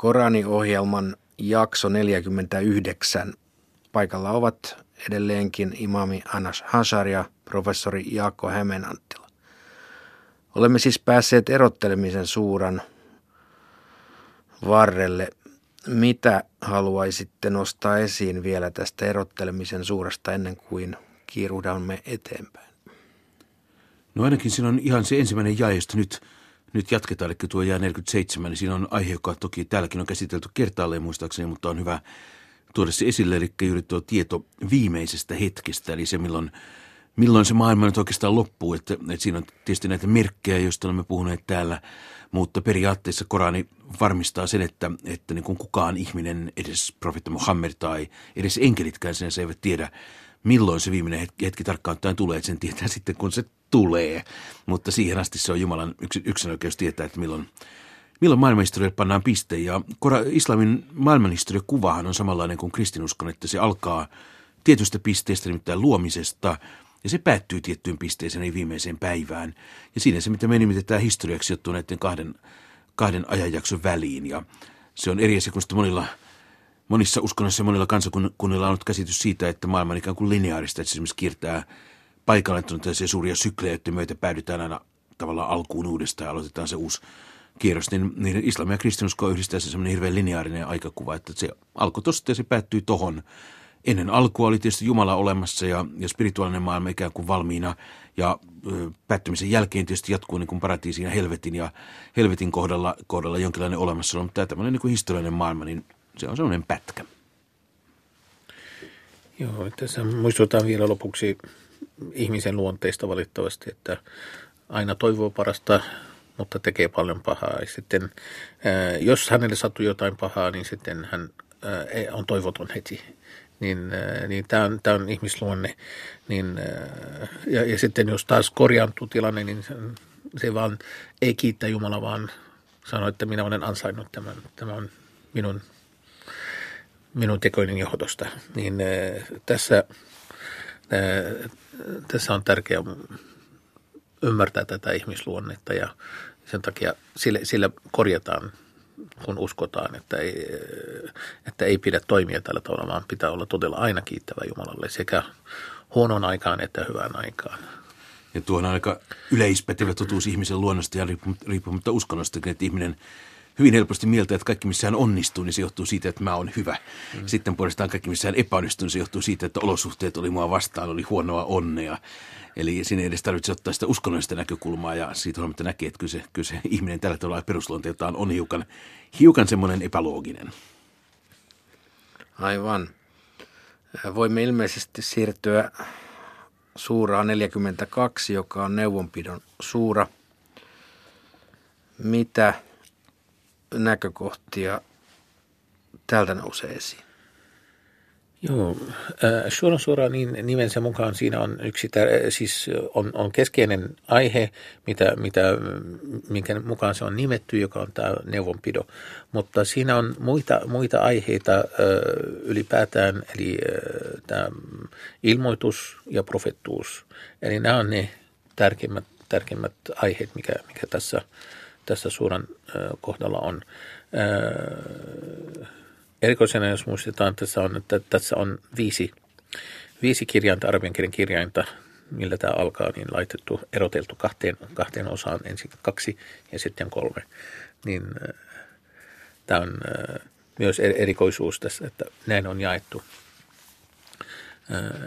Korani-ohjelman jakso 49. Paikalla ovat edelleenkin imami Anas Hashar ja professori Jaakko Hämeenanttila. Olemme siis päässeet erottelemisen suuran varrelle. Mitä haluaisitte nostaa esiin vielä tästä erottelemisen suuresta ennen kuin kiiruhdamme eteenpäin? No ainakin siinä on ihan se ensimmäinen jae, josta nyt, nyt jatketaan, eli tuo jää 47, niin siinä on aihe, joka toki täälläkin on käsitelty kertaalleen muistaakseni, mutta on hyvä tuoda se esille, eli juuri tuo tieto viimeisestä hetkestä, eli se milloin, milloin se maailma nyt oikeastaan loppuu, että, että siinä on tietysti näitä merkkejä, joista olemme puhuneet täällä, mutta periaatteessa Korani varmistaa sen, että, että niin kuin kukaan ihminen, edes profeetta Muhammed tai edes enkelitkään sen eivät tiedä, milloin se viimeinen hetki, hetki tarkkaan ottaen tulee, että sen tietää sitten, kun se tulee. Mutta siihen asti se on Jumalan yksin oikeus tietää, että milloin, milloin maailmanhistorialle pannaan piste. Ja islamin kuvahan on samanlainen kuin kristinuskon, että se alkaa tietystä pisteestä, nimittäin luomisesta, ja se päättyy tiettyyn pisteeseen, ei viimeiseen päivään. Ja siinä se, mitä me nimitetään historiaksi, sijoittuu näiden kahden, kahden ajanjakson väliin. Ja se on eri asia kuin monilla monissa uskonnoissa ja monilla kansakunnilla on ollut käsitys siitä, että maailma on ikään kuin lineaarista, että se esimerkiksi kiertää paikalle, on suuria syklejä, että myötä päädytään aina tavallaan alkuun uudestaan ja aloitetaan se uusi kierros, niin, niin islam ja kristinusko yhdistää se semmoinen hirveän lineaarinen aikakuva, että se alkoi tosta ja se päättyi tohon. Ennen alkua oli tietysti Jumala olemassa ja, ja spirituaalinen maailma ikään kuin valmiina ja ö, päättymisen jälkeen tietysti jatkuu niin kuin paratiisin ja helvetin ja helvetin kohdalla, kohdalla jonkinlainen olemassaolo, mutta tämä tämmöinen niin kuin historiallinen maailma, niin se on sellainen pätkä. Joo, tässä muistutaan vielä lopuksi ihmisen luonteista valitettavasti, että aina toivoo parasta, mutta tekee paljon pahaa. Ja sitten, jos hänelle sattuu jotain pahaa, niin sitten hän on toivoton heti. Niin, niin tämä on, on ihmisluonne. Niin, ja, ja sitten jos taas korjaantuu tilanne, niin se, se vaan ei kiittää Jumala, vaan sanoo, että minä olen ansainnut tämän. Tämä on minun minun tekoinen johdosta, niin tässä, tässä on tärkeää ymmärtää tätä ihmisluonnetta ja sen takia sille, sillä korjataan, kun uskotaan, että ei, että ei pidä toimia tällä tavalla, vaan pitää olla todella aina kiittävä Jumalalle sekä huonon aikaan että hyvään aikaan. Ja tuo on aika yleispätevä totuus ihmisen luonnosta ja riippumatta uskonnosta, että ihminen – hyvin helposti mieltä, että kaikki missä hän onnistuu, niin se johtuu siitä, että mä oon hyvä. Mm. Sitten puolestaan kaikki missä hän epäonnistuu, niin se johtuu siitä, että olosuhteet oli mua vastaan, oli huonoa onnea. Eli sinne ei edes tarvitse ottaa sitä uskonnollista näkökulmaa ja siitä huolimatta näkee, että kyllä se, kyllä se ihminen tällä tavalla perusluonteeltaan on hiukan, hiukan semmoinen epälooginen. Aivan. Voimme ilmeisesti siirtyä suuraan 42, joka on neuvonpidon suura. Mitä näkökohtia täältä nousee esiin? Joo, äh, suoraan suoraan niin nimensä mukaan siinä on yksi, tär- siis on, on keskeinen aihe, mitä, mitä, minkä mukaan se on nimetty, joka on tämä neuvonpido. Mutta siinä on muita, muita aiheita äh, ylipäätään, eli äh, tämä ilmoitus ja profettuus. Eli nämä on ne tärkeimmät, tärkeimmät aiheet, mikä, mikä tässä tässä suuran kohdalla on. Erikoisena, jos muistetaan, tässä on, että tässä on viisi, viisi kirjainta, arabian kirjainta, millä tämä alkaa, niin laitettu, eroteltu kahteen, kahteen osaan, ensin kaksi ja sitten kolme. Niin tämä on myös erikoisuus tässä, että näin on jaettu,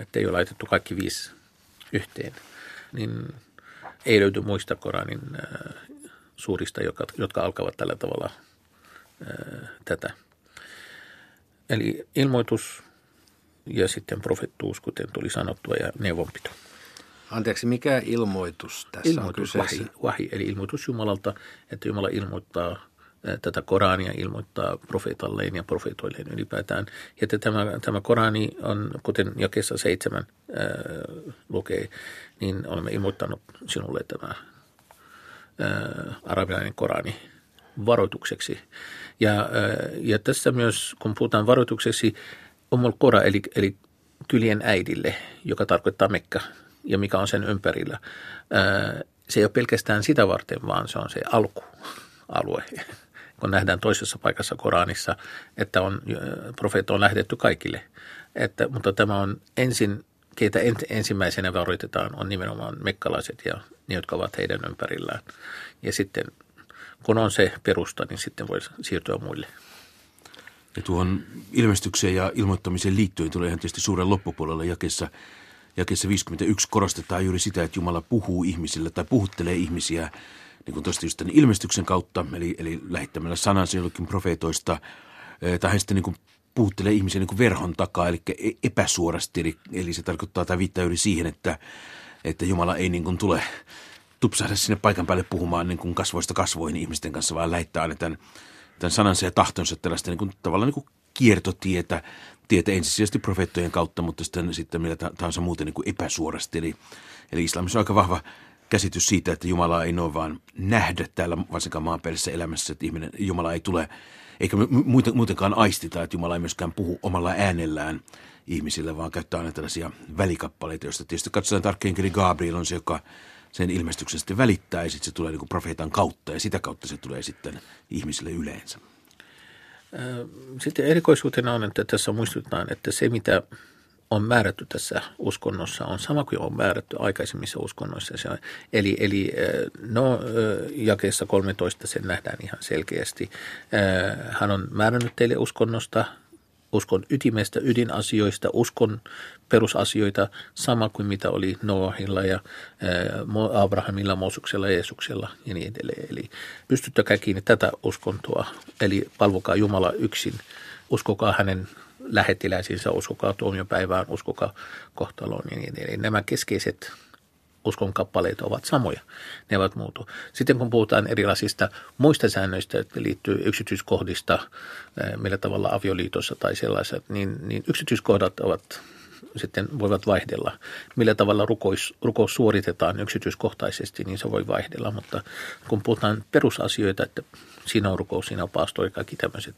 että ei ole laitettu kaikki viisi yhteen. Niin ei löydy muista Koranin suurista, jotka, jotka alkavat tällä tavalla ää, tätä. Eli ilmoitus ja sitten profettuus, kuten tuli sanottua, ja neuvonpito. Anteeksi, mikä ilmoitus tässä ilmoitus, on kyseessä? Wahi, wahi, eli ilmoitus Jumalalta, että Jumala ilmoittaa tätä Korania ilmoittaa profeetalleen ja profeetoilleen ylipäätään. Ja että tämä, tämä Korani on, kuten jakessa seitsemän ää, lukee, niin olemme ilmoittanut sinulle tämä ää, arabilainen Korani varoitukseksi. Ja, ää, ja tässä myös, kun puhutaan varoitukseksi, Ummul Kora, eli, eli kylien äidille, joka tarkoittaa Mekka ja mikä on sen ympärillä. Ää, se ei ole pelkästään sitä varten, vaan se on se alkualue, kun nähdään toisessa paikassa Koranissa, että on, profeetta on lähetetty kaikille. Että, mutta tämä on ensin, keitä ensimmäisenä varoitetaan, on nimenomaan mekkalaiset ja ne, jotka ovat heidän ympärillään. Ja sitten kun on se perusta, niin sitten voi siirtyä muille. Ja tuohon ilmestykseen ja ilmoittamiseen liittyen tulee ihan tietysti suuren loppupuolella jakessa, jakessa 51 korostetaan juuri sitä, että Jumala puhuu ihmisille tai puhuttelee ihmisiä niin kuin tuosta just tämän ilmestyksen kautta, eli, eli lähettämällä sanansa jollekin profeetoista, tai hän sitten niin kuin puhuttelee ihmisiä niin verhon takaa, eli e-, epäsuorasti, eli, eli se tarkoittaa tai viittaa juuri siihen, että, että Jumala ei niin kuin tule tupsahda sinne paikan päälle puhumaan niin kuin kasvoista kasvoihin ihmisten kanssa, vaan lähettää aina tämän, tämän sanansa ja tahtonsa tällaista niin kuin, tavallaan niin kuin kiertotietä, tietä ensisijaisesti profeettojen kautta, mutta sitten, sitten millä tahansa muuten niin kuin epäsuorasti. Eli, eli islamissa on aika vahva käsitys siitä, että Jumala ei noin vaan nähdä täällä varsinkaan maanpäällisissä elämässä, että ihminen, Jumala ei tule, eikä muutenkaan aistita, että Jumala ei myöskään puhu omalla äänellään ihmisille, vaan käyttää aina tällaisia välikappaleita, joista tietysti katsotaan, että arkkeenkeli Gabriel on se, joka sen ilmestyksen sitten välittää ja sitten se tulee niin profeetan kautta ja sitä kautta se tulee sitten ihmisille yleensä. Sitten erikoisuutena on, että tässä muistutetaan, että se mitä on määrätty tässä uskonnossa on sama kuin on määrätty aikaisemmissa uskonnoissa. Se on, eli, eli no, jakeessa 13 sen nähdään ihan selkeästi. Hän on määrännyt teille uskonnosta uskon ytimestä, ydinasioista, uskon perusasioita, sama kuin mitä oli Noahilla ja Abrahamilla, Moosuksella, Jeesuksella ja niin edelleen. Eli pystyttäkää kiinni tätä uskontoa, eli palvokaa Jumala yksin, uskokaa hänen lähettiläisinsä, uskokaa tuomiopäivään, uskokaa kohtaloon ja niin edelleen. Nämä keskeiset uskon kappaleet ovat samoja, ne ovat muutu. Sitten kun puhutaan erilaisista muista säännöistä, jotka liittyy yksityiskohdista, eh, millä tavalla avioliitossa tai sellaiset, niin, niin yksityiskohdat ovat sitten voivat vaihdella. Millä tavalla rukous, rukous suoritetaan yksityiskohtaisesti, niin se voi vaihdella, mutta kun puhutaan perusasioita, että siinä on rukous, siinä on paastori, kaikki tämmöiset,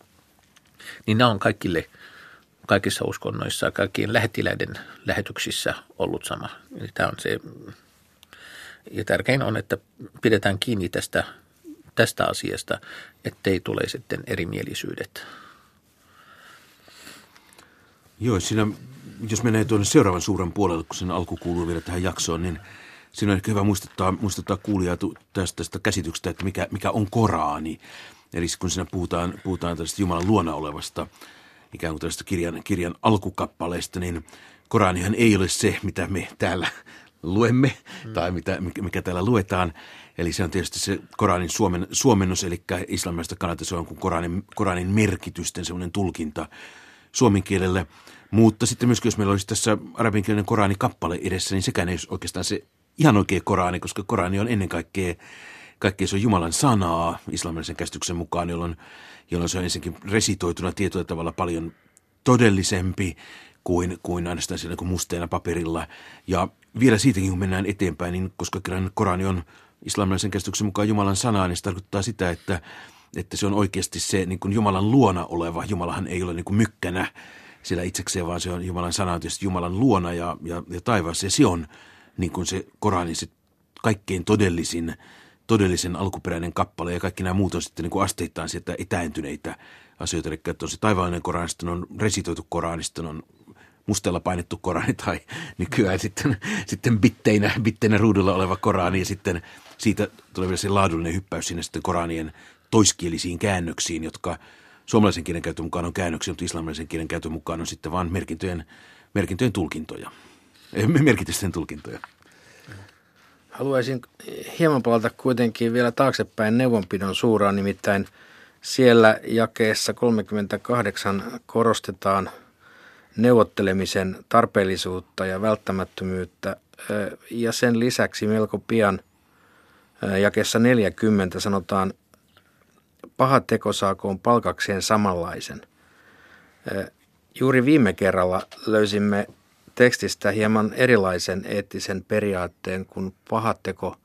niin nämä on kaikille kaikissa uskonnoissa, kaikkien lähettiläiden lähetyksissä ollut sama. Eli tämä on se ja tärkein on, että pidetään kiinni tästä, tästä asiasta, ettei tule sitten erimielisyydet. Joo, siinä, jos menee tuonne seuraavan suuren puolelle, kun sen alku kuuluu vielä tähän jaksoon, niin siinä on ehkä hyvä muistuttaa, muistuttaa kuulijaa tästä, tästä käsityksestä, että mikä, mikä on Koraani. Eli kun siinä puhutaan, puhutaan tästä Jumalan luona olevasta ikään kuin tällaista kirjan, kirjan alkukappaleesta, niin Koranihan ei ole se, mitä me täällä luemme mm. tai mitä, mikä täällä luetaan. Eli se on tietysti se Koranin suomen, suomennos, eli islamista kannattaa se on kuin Koranin, Koranin merkitysten semmoinen tulkinta suomen kielelle. Mutta sitten myöskin, jos meillä olisi tässä arabinkielinen Korani kappale edessä, niin sekään ei ole oikeastaan se ihan oikea Korani, koska Korani on ennen kaikkea, kaikkea se on Jumalan sanaa islamillisen käsityksen mukaan, jolloin, jolloin se on ensinnäkin resitoituna tietyllä tavalla paljon todellisempi kuin, kuin ainoastaan siellä kuin musteena paperilla. Ja vielä siitäkin, kun mennään eteenpäin, niin koska kyllä Korani on islamilaisen käsityksen mukaan Jumalan sanaa, niin se tarkoittaa sitä, että, että se on oikeasti se niin kuin Jumalan luona oleva. Jumalahan ei ole niin kuin mykkänä siellä itsekseen, vaan se on Jumalan sana on tietysti Jumalan luona ja, ja, ja taivaassa. Ja se on niin kuin se Korani, se kaikkein todellisin, todellisen alkuperäinen kappale ja kaikki nämä muut on sitten niin asteittain sieltä etääntyneitä asioita. Eli että on se taivaallinen Korani, sitten on resitoitu Korani, sitten on mustella painettu Korani tai nykyään sitten, sitten bitteinä, bitteinä ruudulla oleva Korani ja sitten siitä tulee vielä se laadullinen hyppäys sinne sitten Koranien toiskielisiin käännöksiin, jotka suomalaisen kielen käytön mukaan on käännöksiä, mutta islamilaisen kielen käytön mukaan on sitten vain merkintöjen, merkintöjen tulkintoja, merkitysten tulkintoja. Haluaisin hieman palata kuitenkin vielä taaksepäin neuvonpidon suuraan, nimittäin siellä jakeessa 38 korostetaan – neuvottelemisen tarpeellisuutta ja välttämättömyyttä. Ja sen lisäksi melko pian jakessa 40 sanotaan, paha teko saakoon palkakseen samanlaisen. Juuri viime kerralla löysimme tekstistä hieman erilaisen eettisen periaatteen, kun paha teko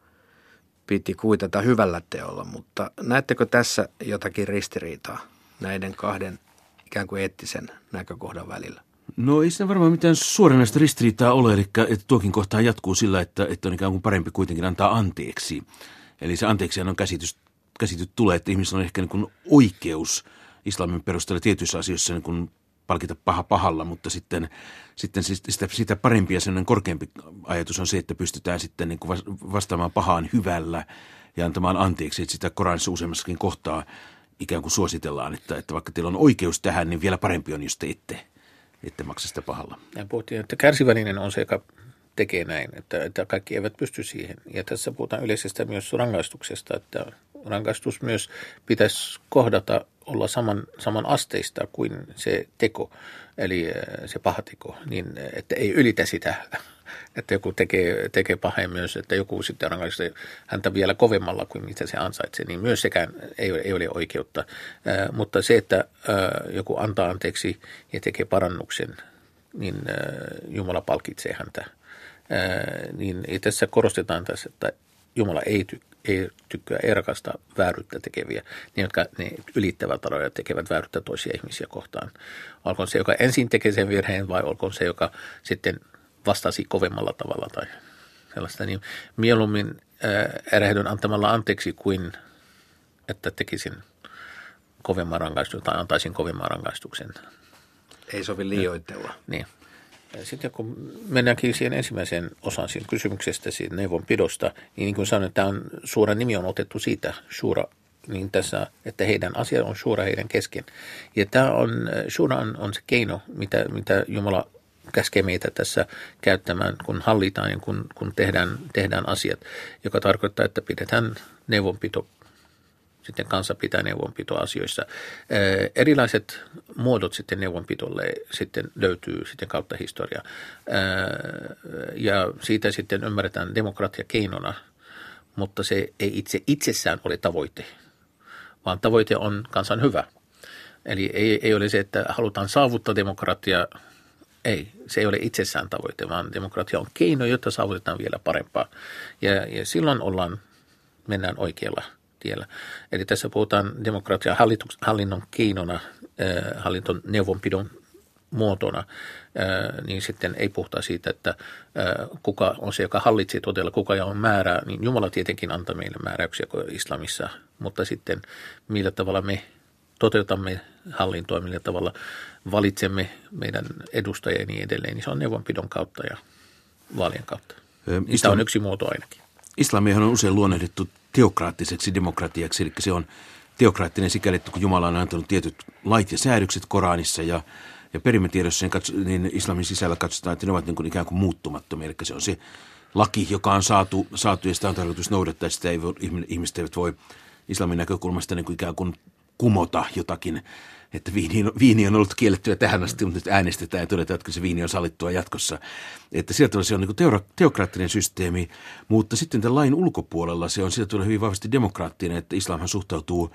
piti kuitata hyvällä teolla, mutta näettekö tässä jotakin ristiriitaa näiden kahden ikään kuin eettisen näkökohdan välillä? No ei siinä varmaan mitään suoranaista ristiriitaa ole, eli että tuokin kohtaan jatkuu sillä, että, että on ikään kuin parempi kuitenkin antaa anteeksi. Eli se anteeksi on käsitys käsityt tulee, että ihmisillä on ehkä niin kuin oikeus islamin perusteella tietyissä asioissa niin kuin palkita paha pahalla, mutta sitten, sitten sitä, sitä parempi ja sellainen korkeampi ajatus on se, että pystytään sitten niin kuin vastaamaan pahaan hyvällä ja antamaan anteeksi, että sitä Koranissa useammassakin kohtaa ikään kuin suositellaan, että, että vaikka teillä on oikeus tähän, niin vielä parempi on, jos te ette, ette maksa sitä pahalla. Ja puhuttiin, että kärsivällinen on se, joka tekee näin, että, että kaikki eivät pysty siihen. Ja tässä puhutaan yleisestä myös rangaistuksesta, että rangaistus myös pitäisi kohdata olla saman, saman asteista kuin se teko, eli äh, se paha teko, niin että ei ylitä sitä, että joku tekee, tekee pahaa myös, että joku sitten rangaisee häntä vielä kovemmalla kuin mitä se ansaitsee, niin myös sekään ei ole, ei ole oikeutta. Äh, mutta se, että joku antaa anteeksi ja tekee parannuksen, niin Jumala palkitsee häntä. Niin tässä korostetaan tässä, että Jumala ei tykkää ei tykkää, ei rakasta vääryyttä tekeviä, niin jotka ne ylittävät aloja tekevät vääryyttä toisia ihmisiä kohtaan. Olkoon se, joka ensin tekee sen virheen vai olkoon se, joka sitten vastasi kovemmalla tavalla tai sellaista. Niin mieluummin erehdyn antamalla anteeksi kuin että tekisin kovemman rangaistuksen tai antaisin kovemman rangaistuksen. Ei sovi liioitella. Niin. Sitten kun mennäänkin siihen ensimmäiseen osaan siitä kysymyksestä, siitä neuvonpidosta, niin niin kuin sanoin, tämä on, suora nimi on otettu siitä, suora, niin tässä, että heidän asia on suora heidän kesken. Ja tämä on, suora on, on se keino, mitä, mitä Jumala käskee meitä tässä käyttämään, kun hallitaan ja kun, kun tehdään, tehdään asiat, joka tarkoittaa, että pidetään neuvonpito sitten kanssa pitää neuvonpitoasioissa. Erilaiset muodot sitten neuvonpitolle sitten löytyy sitten kautta historia. Ja siitä sitten ymmärretään demokratia keinona, mutta se ei itse itsessään ole tavoite, vaan tavoite on kansan hyvä. Eli ei, ei ole se, että halutaan saavuttaa demokratia, ei, se ei ole itsessään tavoite, vaan demokratia on keino, jotta saavutetaan vielä parempaa. Ja, ja silloin ollaan, mennään oikealla – tiellä. Eli tässä puhutaan demokratian hallinnon keinona, äh, hallinton neuvonpidon muotona, äh, niin sitten ei puhuta siitä, että äh, kuka on se, joka hallitsee todella, kuka on määrää, niin Jumala tietenkin antaa meille määräyksiä islamissa, mutta sitten millä tavalla me toteutamme hallintoa, millä tavalla valitsemme meidän edustajia ja niin edelleen, niin se on neuvonpidon kautta ja vaalien kautta. Islam, Tämä on yksi muoto ainakin. Islamihan on usein luonnehdittu teokraattiseksi demokratiaksi, eli se on teokraattinen sikäli, että kun Jumala on antanut tietyt lait ja säädökset Koranissa ja, ja perimetiedossa, niin, katso, niin islamin sisällä katsotaan, että ne ovat niin kuin ikään kuin muuttumattomia, eli se on se laki, joka on saatu, saatu ja sitä on tarkoitus noudattaa, sitä ei voi, ihmiset eivät voi islamin näkökulmasta niin kuin ikään kuin kumota jotakin että viini, viini on ollut kiellettyä tähän asti, mutta nyt äänestetään ja todetaan, että se viini on sallittua jatkossa. Että sieltä se on niin teora, teokraattinen systeemi, mutta sitten tämän lain ulkopuolella se on sieltä hyvin vahvasti demokraattinen, että islamhan suhtautuu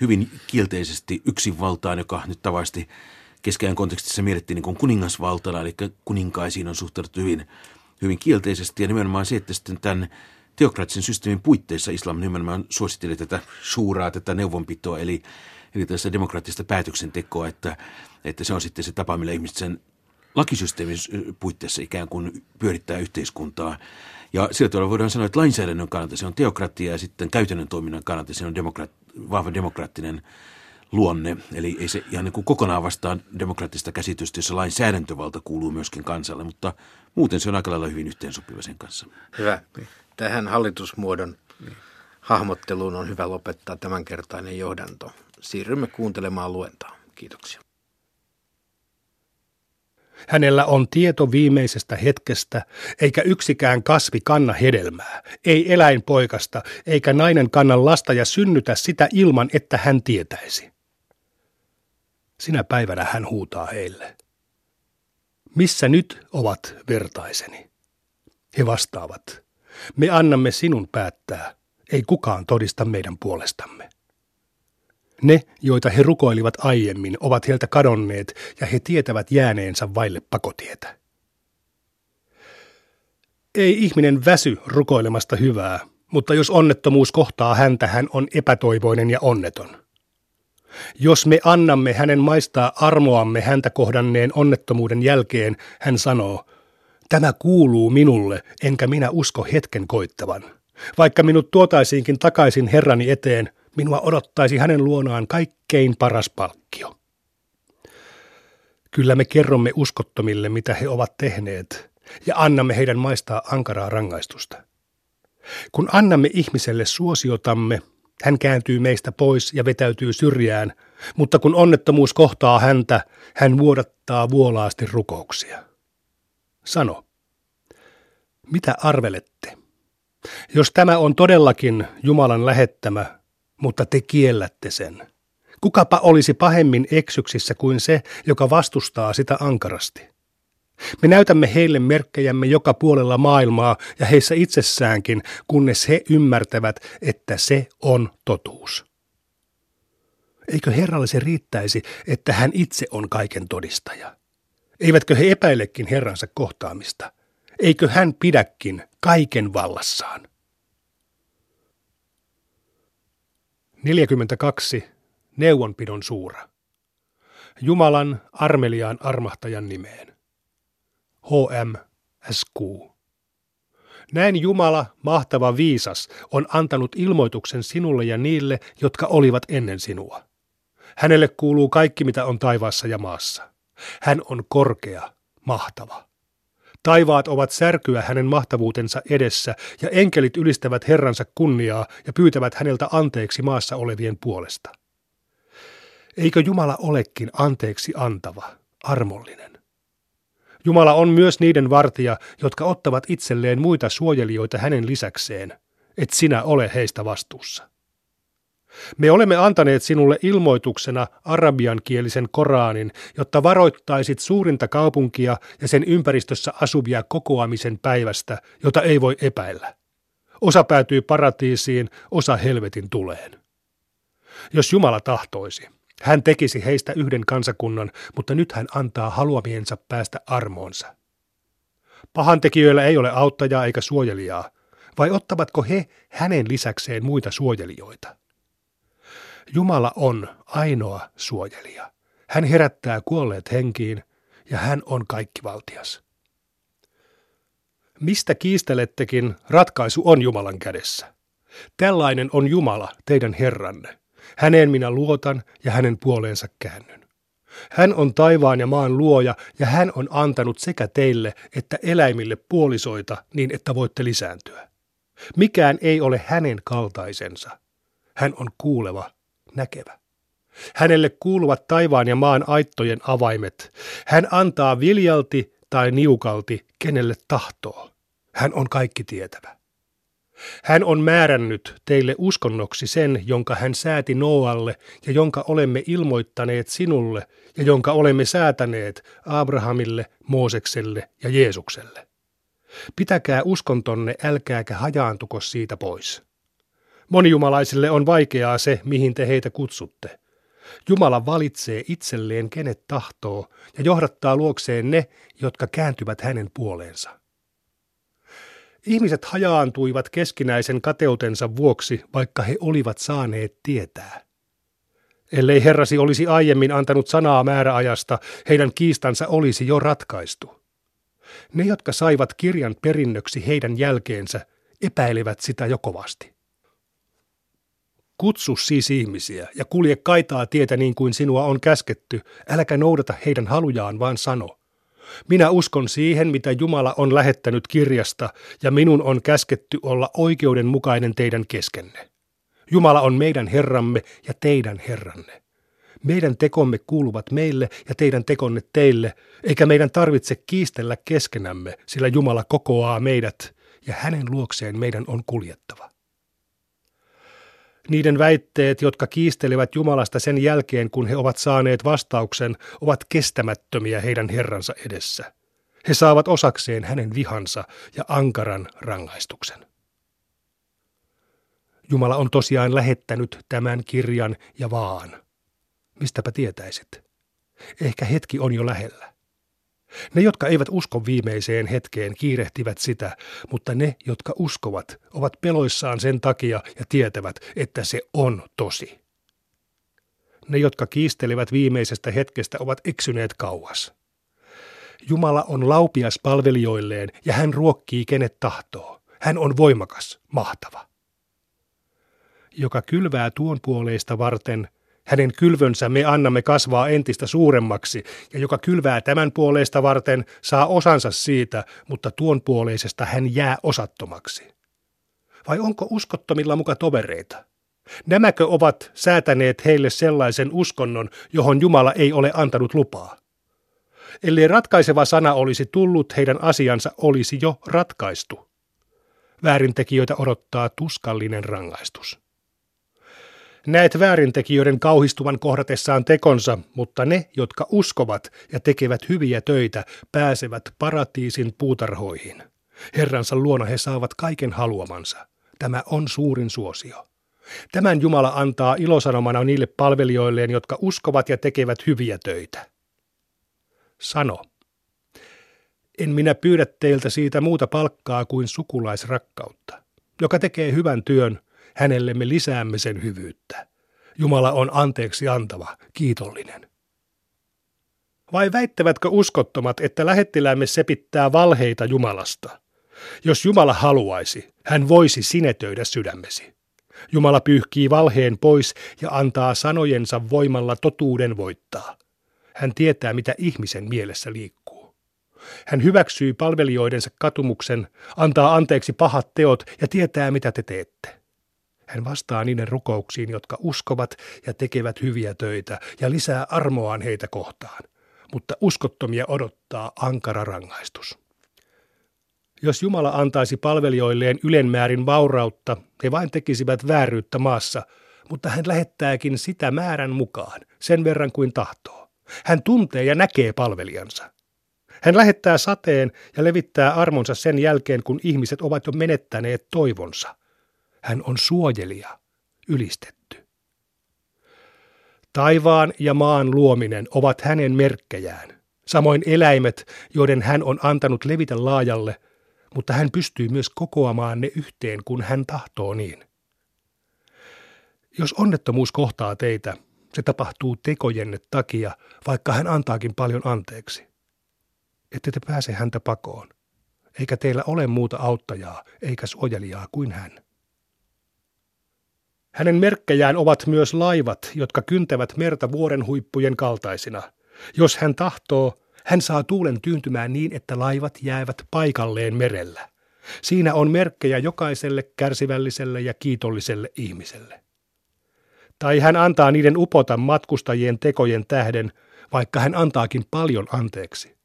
hyvin kielteisesti yksinvaltaan, joka nyt tavasti keskeään kontekstissa miellettiin niin kuningasvaltana, eli kuninkaisiin on suhtauduttu hyvin, hyvin kielteisesti ja nimenomaan se, että sitten tämän teokraattisen systeemin puitteissa islam nimenomaan suositteli tätä suuraa, tätä neuvonpitoa, eli eli tässä demokraattista päätöksentekoa, että, että se on sitten se tapa, millä ihmiset sen lakisysteemin puitteissa ikään kuin pyörittää yhteiskuntaa. Ja sillä tavalla voidaan sanoa, että lainsäädännön kannalta se on teokratia ja sitten käytännön toiminnan kannalta se on demokraat- vahva demokraattinen luonne. Eli ei se ihan niin kuin kokonaan vastaan demokraattista käsitystä, jossa lainsäädäntövalta kuuluu myöskin kansalle, mutta muuten se on aika lailla hyvin yhteensopiva sen kanssa. Hyvä. Tähän hallitusmuodon hahmotteluun on hyvä lopettaa tämänkertainen johdanto siirrymme kuuntelemaan luentaa. Kiitoksia. Hänellä on tieto viimeisestä hetkestä, eikä yksikään kasvi kanna hedelmää, ei eläinpoikasta, eikä nainen kanna lasta ja synnytä sitä ilman, että hän tietäisi. Sinä päivänä hän huutaa heille. Missä nyt ovat vertaiseni? He vastaavat. Me annamme sinun päättää, ei kukaan todista meidän puolestamme. Ne, joita he rukoilivat aiemmin, ovat heiltä kadonneet ja he tietävät jääneensä vaille pakotietä. Ei ihminen väsy rukoilemasta hyvää, mutta jos onnettomuus kohtaa häntä, hän on epätoivoinen ja onneton. Jos me annamme hänen maistaa armoamme häntä kohdanneen onnettomuuden jälkeen, hän sanoo, tämä kuuluu minulle, enkä minä usko hetken koittavan. Vaikka minut tuotaisiinkin takaisin Herrani eteen, minua odottaisi hänen luonaan kaikkein paras palkkio. Kyllä me kerromme uskottomille, mitä he ovat tehneet, ja annamme heidän maistaa ankaraa rangaistusta. Kun annamme ihmiselle suosiotamme, hän kääntyy meistä pois ja vetäytyy syrjään, mutta kun onnettomuus kohtaa häntä, hän vuodattaa vuolaasti rukouksia. Sano, mitä arvelette? Jos tämä on todellakin Jumalan lähettämä, mutta te kiellätte sen, kukapa olisi pahemmin eksyksissä kuin se, joka vastustaa sitä ankarasti? Me näytämme heille merkkejämme joka puolella maailmaa ja heissä itsessäänkin, kunnes he ymmärtävät, että se on totuus. Eikö Herralle se riittäisi, että hän itse on kaiken todistaja? Eivätkö he epäilekin Herransa kohtaamista? Eikö hän pidäkin kaiken vallassaan? 42. Neuvonpidon suura. Jumalan armeliaan armahtajan nimeen. HMSQ. Näin Jumala, mahtava viisas, on antanut ilmoituksen sinulle ja niille, jotka olivat ennen sinua. Hänelle kuuluu kaikki, mitä on taivaassa ja maassa. Hän on korkea, mahtava. Taivaat ovat särkyä hänen mahtavuutensa edessä, ja enkelit ylistävät Herransa kunniaa ja pyytävät häneltä anteeksi maassa olevien puolesta. Eikö Jumala olekin anteeksi antava, armollinen? Jumala on myös niiden vartija, jotka ottavat itselleen muita suojelijoita hänen lisäkseen, et sinä ole heistä vastuussa. Me olemme antaneet sinulle ilmoituksena arabiankielisen Koraanin, jotta varoittaisit suurinta kaupunkia ja sen ympäristössä asuvia kokoamisen päivästä, jota ei voi epäillä. Osa päätyy paratiisiin, osa helvetin tuleen. Jos Jumala tahtoisi, hän tekisi heistä yhden kansakunnan, mutta nyt hän antaa haluamiensa päästä armoonsa. Pahantekijöillä ei ole auttajaa eikä suojelijaa, vai ottavatko he hänen lisäkseen muita suojelijoita? Jumala on ainoa suojelija. Hän herättää kuolleet henkiin ja hän on kaikkivaltias. Mistä kiistelettekin, ratkaisu on Jumalan kädessä. Tällainen on Jumala, teidän Herranne. Häneen minä luotan ja hänen puoleensa käännyn. Hän on taivaan ja maan luoja ja hän on antanut sekä teille että eläimille puolisoita niin, että voitte lisääntyä. Mikään ei ole hänen kaltaisensa. Hän on kuuleva, näkevä. Hänelle kuuluvat taivaan ja maan aittojen avaimet. Hän antaa viljalti tai niukalti, kenelle tahtoo. Hän on kaikki tietävä. Hän on määrännyt teille uskonnoksi sen, jonka hän sääti Noalle ja jonka olemme ilmoittaneet sinulle ja jonka olemme säätäneet Abrahamille, Moosekselle ja Jeesukselle. Pitäkää uskontonne, älkääkä hajaantuko siitä pois. Monijumalaisille on vaikeaa se, mihin te heitä kutsutte. Jumala valitsee itselleen kenet tahtoo ja johdattaa luokseen ne, jotka kääntyvät hänen puoleensa. Ihmiset hajaantuivat keskinäisen kateutensa vuoksi, vaikka he olivat saaneet tietää. Ellei herrasi olisi aiemmin antanut sanaa määräajasta, heidän kiistansa olisi jo ratkaistu. Ne, jotka saivat kirjan perinnöksi heidän jälkeensä, epäilevät sitä jo kovasti. Kutsu siis ihmisiä ja kulje kaitaa tietä niin kuin sinua on käsketty, äläkä noudata heidän halujaan, vaan sano – minä uskon siihen, mitä Jumala on lähettänyt kirjasta, ja minun on käsketty olla oikeudenmukainen teidän keskenne. Jumala on meidän Herramme ja teidän Herranne. Meidän tekomme kuuluvat meille ja teidän tekonne teille, eikä meidän tarvitse kiistellä keskenämme, sillä Jumala kokoaa meidät, ja hänen luokseen meidän on kuljettava. Niiden väitteet, jotka kiistelevät Jumalasta sen jälkeen, kun he ovat saaneet vastauksen, ovat kestämättömiä heidän Herransa edessä. He saavat osakseen hänen vihansa ja ankaran rangaistuksen. Jumala on tosiaan lähettänyt tämän kirjan ja vaan. Mistäpä tietäisit? Ehkä hetki on jo lähellä. Ne, jotka eivät usko viimeiseen hetkeen, kiirehtivät sitä, mutta ne, jotka uskovat, ovat peloissaan sen takia ja tietävät, että se on tosi. Ne, jotka kiistelevät viimeisestä hetkestä, ovat eksyneet kauas. Jumala on laupias palvelijoilleen ja hän ruokkii kenet tahtoo. Hän on voimakas, mahtava. joka kylvää tuon puoleista varten, hänen kylvönsä me annamme kasvaa entistä suuremmaksi, ja joka kylvää tämän puoleista varten, saa osansa siitä, mutta tuon puoleisesta hän jää osattomaksi. Vai onko uskottomilla muka tovereita? Nämäkö ovat säätäneet heille sellaisen uskonnon, johon Jumala ei ole antanut lupaa? Ellei ratkaiseva sana olisi tullut, heidän asiansa olisi jo ratkaistu. Väärintekijöitä odottaa tuskallinen rangaistus. Näet väärintekijöiden kauhistuvan kohdatessaan tekonsa, mutta ne, jotka uskovat ja tekevät hyviä töitä, pääsevät paratiisin puutarhoihin. Herransa luona he saavat kaiken haluamansa. Tämä on suurin suosio. Tämän Jumala antaa ilosanomana niille palvelijoilleen, jotka uskovat ja tekevät hyviä töitä. Sano. En minä pyydä teiltä siitä muuta palkkaa kuin sukulaisrakkautta. Joka tekee hyvän työn, hänelle me lisäämme sen hyvyyttä. Jumala on anteeksi antava, kiitollinen. Vai väittävätkö uskottomat, että lähettiläämme sepittää valheita Jumalasta? Jos Jumala haluaisi, hän voisi sinetöidä sydämesi. Jumala pyyhkii valheen pois ja antaa sanojensa voimalla totuuden voittaa. Hän tietää, mitä ihmisen mielessä liikkuu. Hän hyväksyy palvelijoidensa katumuksen, antaa anteeksi pahat teot ja tietää, mitä te teette. Hän vastaa niiden rukouksiin, jotka uskovat ja tekevät hyviä töitä ja lisää armoaan heitä kohtaan. Mutta uskottomia odottaa ankara rangaistus. Jos Jumala antaisi palvelijoilleen ylenmäärin vaurautta, he vain tekisivät vääryyttä maassa, mutta hän lähettääkin sitä määrän mukaan, sen verran kuin tahtoo. Hän tuntee ja näkee palvelijansa. Hän lähettää sateen ja levittää armonsa sen jälkeen, kun ihmiset ovat jo menettäneet toivonsa. Hän on suojelija, ylistetty. Taivaan ja maan luominen ovat hänen merkkejään, samoin eläimet, joiden hän on antanut levitä laajalle, mutta hän pystyy myös kokoamaan ne yhteen, kun hän tahtoo niin. Jos onnettomuus kohtaa teitä, se tapahtuu tekojenne takia, vaikka hän antaakin paljon anteeksi. Ette te pääse häntä pakoon, eikä teillä ole muuta auttajaa eikä suojelijaa kuin hän. Hänen merkkejään ovat myös laivat, jotka kyntävät merta vuoren huippujen kaltaisina. Jos hän tahtoo, hän saa tuulen tyyntymään niin, että laivat jäävät paikalleen merellä. Siinä on merkkejä jokaiselle kärsivälliselle ja kiitolliselle ihmiselle. Tai hän antaa niiden upota matkustajien tekojen tähden, vaikka hän antaakin paljon anteeksi.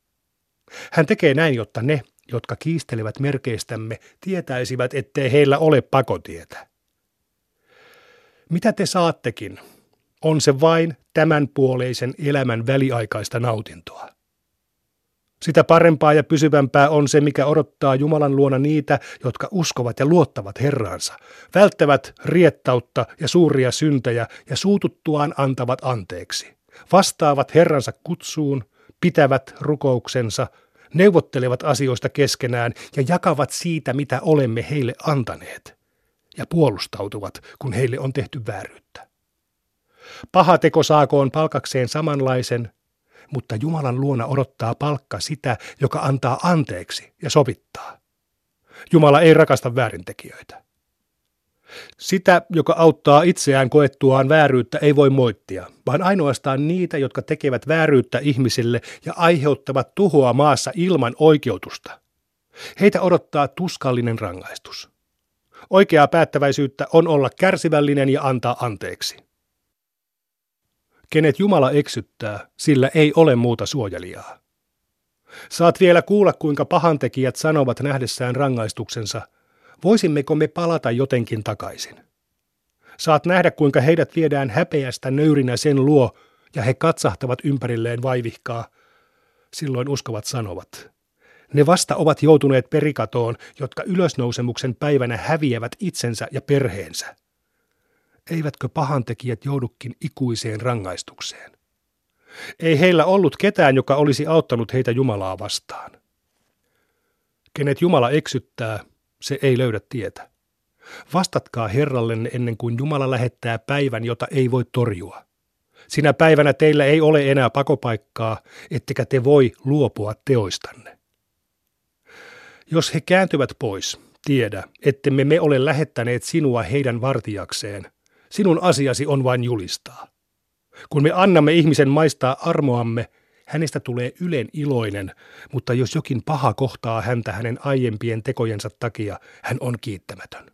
Hän tekee näin, jotta ne, jotka kiistelevät merkeistämme, tietäisivät, ettei heillä ole pakotietä. Mitä te saattekin, on se vain tämänpuoleisen elämän väliaikaista nautintoa. Sitä parempaa ja pysyvämpää on se, mikä odottaa Jumalan luona niitä, jotka uskovat ja luottavat Herraansa, välttävät riettautta ja suuria syntejä ja suututtuaan antavat anteeksi. Vastaavat Herransa kutsuun, pitävät rukouksensa, neuvottelevat asioista keskenään ja jakavat siitä, mitä olemme heille antaneet. Ja puolustautuvat, kun heille on tehty vääryyttä. Paha teko saakoon palkakseen samanlaisen, mutta Jumalan luona odottaa palkka sitä, joka antaa anteeksi ja sovittaa. Jumala ei rakasta väärintekijöitä. Sitä, joka auttaa itseään koettuaan vääryyttä, ei voi moittia, vaan ainoastaan niitä, jotka tekevät vääryyttä ihmisille ja aiheuttavat tuhoa maassa ilman oikeutusta. Heitä odottaa tuskallinen rangaistus. Oikeaa päättäväisyyttä on olla kärsivällinen ja antaa anteeksi. Kenet Jumala eksyttää, sillä ei ole muuta suojelijaa. Saat vielä kuulla, kuinka pahantekijät sanovat nähdessään rangaistuksensa, voisimmeko me palata jotenkin takaisin. Saat nähdä, kuinka heidät viedään häpeästä nöyrinä sen luo, ja he katsahtavat ympärilleen vaivihkaa. Silloin uskovat sanovat. Ne vasta ovat joutuneet perikatoon, jotka ylösnousemuksen päivänä häviävät itsensä ja perheensä eivätkö pahantekijät joudukin ikuiseen rangaistukseen? Ei heillä ollut ketään, joka olisi auttanut heitä Jumalaa vastaan. Kenet Jumala eksyttää, se ei löydä tietä. Vastatkaa Herrallenne ennen kuin Jumala lähettää päivän, jota ei voi torjua. Sinä päivänä teillä ei ole enää pakopaikkaa, ettekä te voi luopua teoistanne. Jos he kääntyvät pois, tiedä, ettemme me ole lähettäneet sinua heidän vartijakseen – Sinun asiasi on vain julistaa. Kun me annamme ihmisen maistaa armoamme, hänestä tulee ylen iloinen, mutta jos jokin paha kohtaa häntä hänen aiempien tekojensa takia, hän on kiittämätön.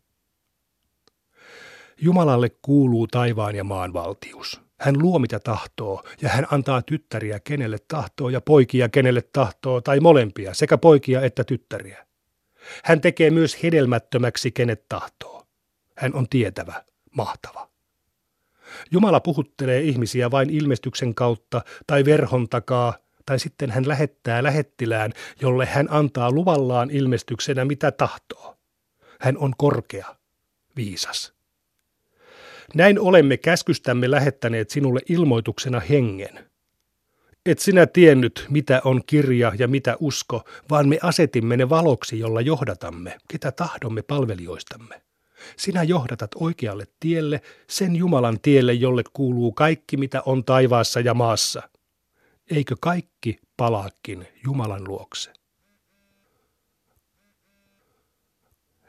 Jumalalle kuuluu taivaan ja maan valtius. Hän luo mitä tahtoo, ja hän antaa tyttäriä kenelle tahtoo ja poikia kenelle tahtoo, tai molempia, sekä poikia että tyttäriä. Hän tekee myös hedelmättömäksi kenet tahtoo. Hän on tietävä, mahtava. Jumala puhuttelee ihmisiä vain ilmestyksen kautta tai verhon takaa, tai sitten hän lähettää lähettilään, jolle hän antaa luvallaan ilmestyksenä mitä tahtoo. Hän on korkea, viisas. Näin olemme käskystämme lähettäneet sinulle ilmoituksena hengen. Et sinä tiennyt, mitä on kirja ja mitä usko, vaan me asetimme ne valoksi, jolla johdatamme, ketä tahdomme palvelijoistamme. Sinä johdatat oikealle tielle, sen Jumalan tielle, jolle kuuluu kaikki, mitä on taivaassa ja maassa. Eikö kaikki palaakin Jumalan luokse?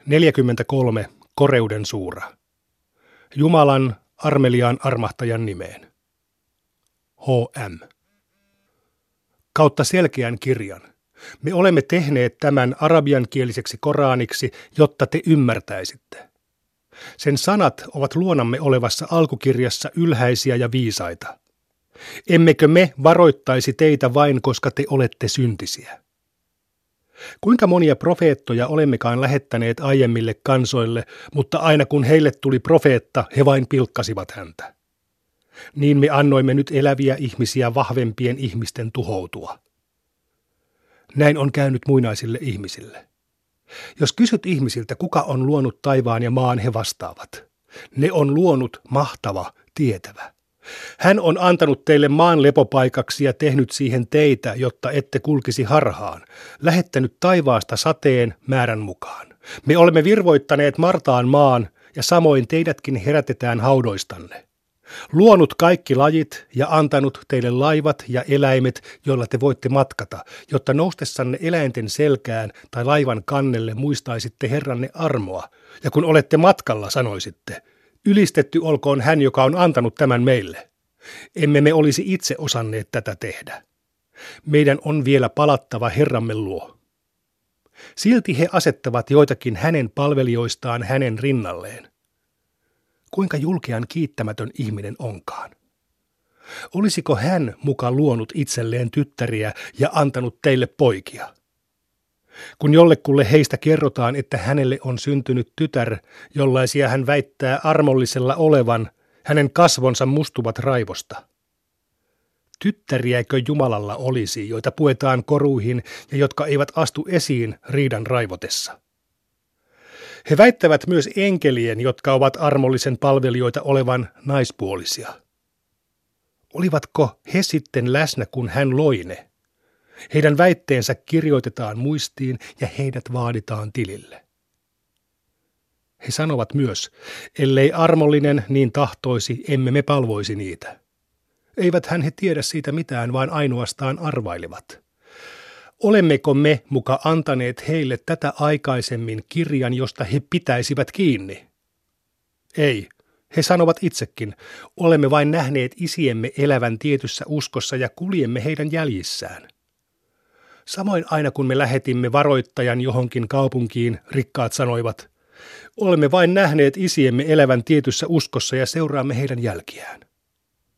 43. Koreuden suura. Jumalan armeliaan armahtajan nimeen. HM. Kautta selkeän kirjan. Me olemme tehneet tämän arabiankieliseksi koraaniksi, jotta te ymmärtäisitte. Sen sanat ovat luonamme olevassa alkukirjassa ylhäisiä ja viisaita. Emmekö me varoittaisi teitä vain, koska te olette syntisiä? Kuinka monia profeettoja olemmekaan lähettäneet aiemmille kansoille, mutta aina kun heille tuli profeetta, he vain pilkkasivat häntä. Niin me annoimme nyt eläviä ihmisiä vahvempien ihmisten tuhoutua. Näin on käynyt muinaisille ihmisille. Jos kysyt ihmisiltä, kuka on luonut taivaan ja maan, he vastaavat. Ne on luonut mahtava, tietävä. Hän on antanut teille maan lepopaikaksi ja tehnyt siihen teitä, jotta ette kulkisi harhaan, lähettänyt taivaasta sateen määrän mukaan. Me olemme virvoittaneet Martaan maan, ja samoin teidätkin herätetään haudoistanne. Luonut kaikki lajit ja antanut teille laivat ja eläimet, joilla te voitte matkata, jotta noustessanne eläinten selkään tai laivan kannelle muistaisitte Herranne armoa, ja kun olette matkalla sanoisitte, Ylistetty olkoon hän, joka on antanut tämän meille. Emme me olisi itse osanneet tätä tehdä. Meidän on vielä palattava Herramme luo. Silti he asettavat joitakin hänen palvelijoistaan hänen rinnalleen. Kuinka julkean kiittämätön ihminen onkaan? Olisiko hän muka luonut itselleen tyttäriä ja antanut teille poikia? Kun jollekulle heistä kerrotaan, että hänelle on syntynyt tytär, jollaisia hän väittää armollisella olevan, hänen kasvonsa mustuvat raivosta. Tyttäriäkö Jumalalla olisi, joita puetaan koruihin ja jotka eivät astu esiin riidan raivotessa? He väittävät myös enkelien, jotka ovat armollisen palvelijoita olevan naispuolisia. Olivatko he sitten läsnä, kun hän loi ne? Heidän väitteensä kirjoitetaan muistiin ja heidät vaaditaan tilille. He sanovat myös, ellei armollinen niin tahtoisi, emme me palvoisi niitä. Eivät hän he tiedä siitä mitään, vaan ainoastaan arvailevat. Olemmeko me muka antaneet heille tätä aikaisemmin kirjan, josta he pitäisivät kiinni? Ei, he sanovat itsekin, olemme vain nähneet isiemme elävän tietyssä uskossa ja kuljemme heidän jäljissään. Samoin aina kun me lähetimme varoittajan johonkin kaupunkiin, rikkaat sanoivat, olemme vain nähneet isiemme elävän tietyssä uskossa ja seuraamme heidän jälkiään.